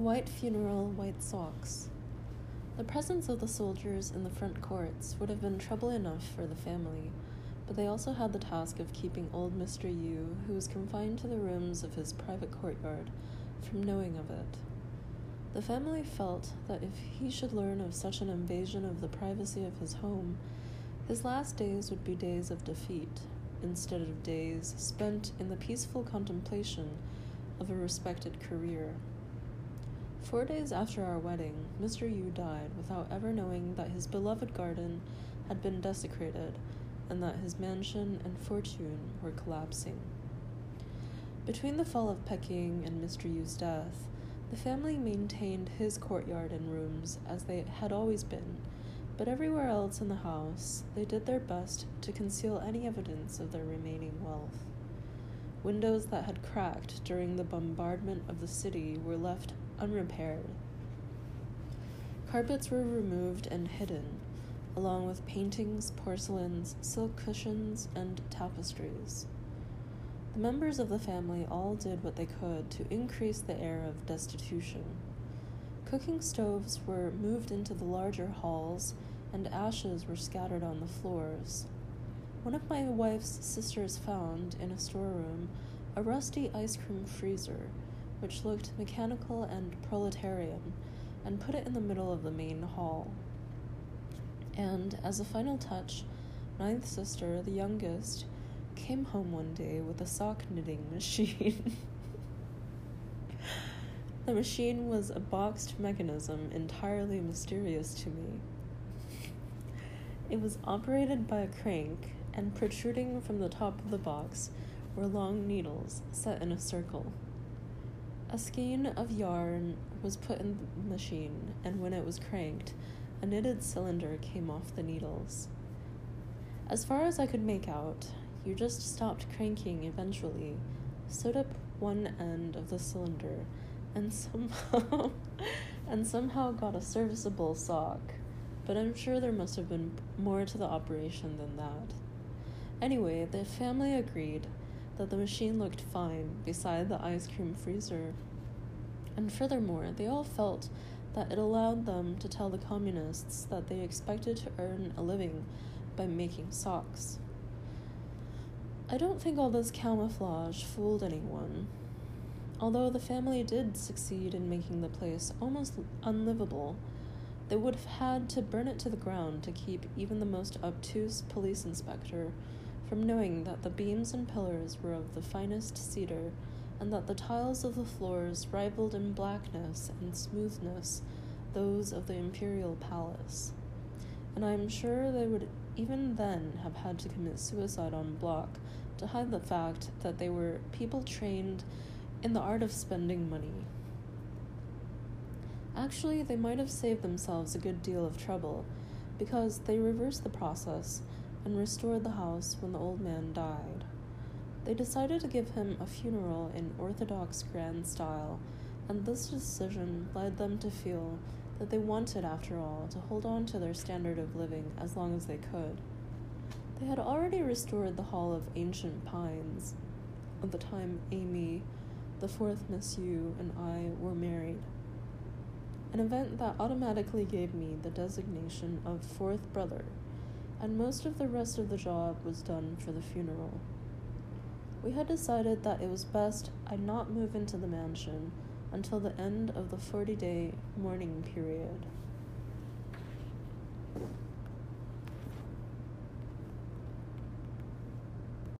White funeral, white socks. The presence of the soldiers in the front courts would have been trouble enough for the family, but they also had the task of keeping old Mr. Yu, who was confined to the rooms of his private courtyard, from knowing of it. The family felt that if he should learn of such an invasion of the privacy of his home, his last days would be days of defeat, instead of days spent in the peaceful contemplation of a respected career. Four days after our wedding, Mr. Yu died without ever knowing that his beloved garden had been desecrated and that his mansion and fortune were collapsing. Between the fall of Peking and Mr. Yu's death, the family maintained his courtyard and rooms as they had always been, but everywhere else in the house they did their best to conceal any evidence of their remaining wealth. Windows that had cracked during the bombardment of the city were left unrepaired. Carpets were removed and hidden, along with paintings, porcelains, silk cushions, and tapestries. The members of the family all did what they could to increase the air of destitution. Cooking stoves were moved into the larger halls, and ashes were scattered on the floors. One of my wife's sisters found, in a storeroom, a rusty ice cream freezer, which looked mechanical and proletarian, and put it in the middle of the main hall. And, as a final touch, Ninth Sister, the youngest, came home one day with a sock knitting machine. the machine was a boxed mechanism entirely mysterious to me. It was operated by a crank, and protruding from the top of the box were long needles set in a circle. A skein of yarn was put in the machine, and when it was cranked, a knitted cylinder came off the needles. As far as I could make out, you just stopped cranking eventually, sewed up one end of the cylinder, and somehow and somehow got a serviceable sock. But I'm sure there must have been more to the operation than that. Anyway, the family agreed that the machine looked fine beside the ice cream freezer. And furthermore, they all felt that it allowed them to tell the communists that they expected to earn a living by making socks. I don't think all this camouflage fooled anyone. Although the family did succeed in making the place almost unlivable, they would have had to burn it to the ground to keep even the most obtuse police inspector from knowing that the beams and pillars were of the finest cedar and that the tiles of the floors rivaled in blackness and smoothness those of the imperial palace. And I am sure they would even then have had to commit suicide en bloc to hide the fact that they were people trained in the art of spending money. Actually, they might have saved themselves a good deal of trouble because they reversed the process and restored the house when the old man died. They decided to give him a funeral in Orthodox grand style, and this decision led them to feel that they wanted, after all, to hold on to their standard of living as long as they could. They had already restored the Hall of Ancient Pines at the time Amy, the fourth Miss Yu, and I were married. An event that automatically gave me the designation of fourth brother, and most of the rest of the job was done for the funeral. We had decided that it was best I not move into the mansion until the end of the 40 day mourning period.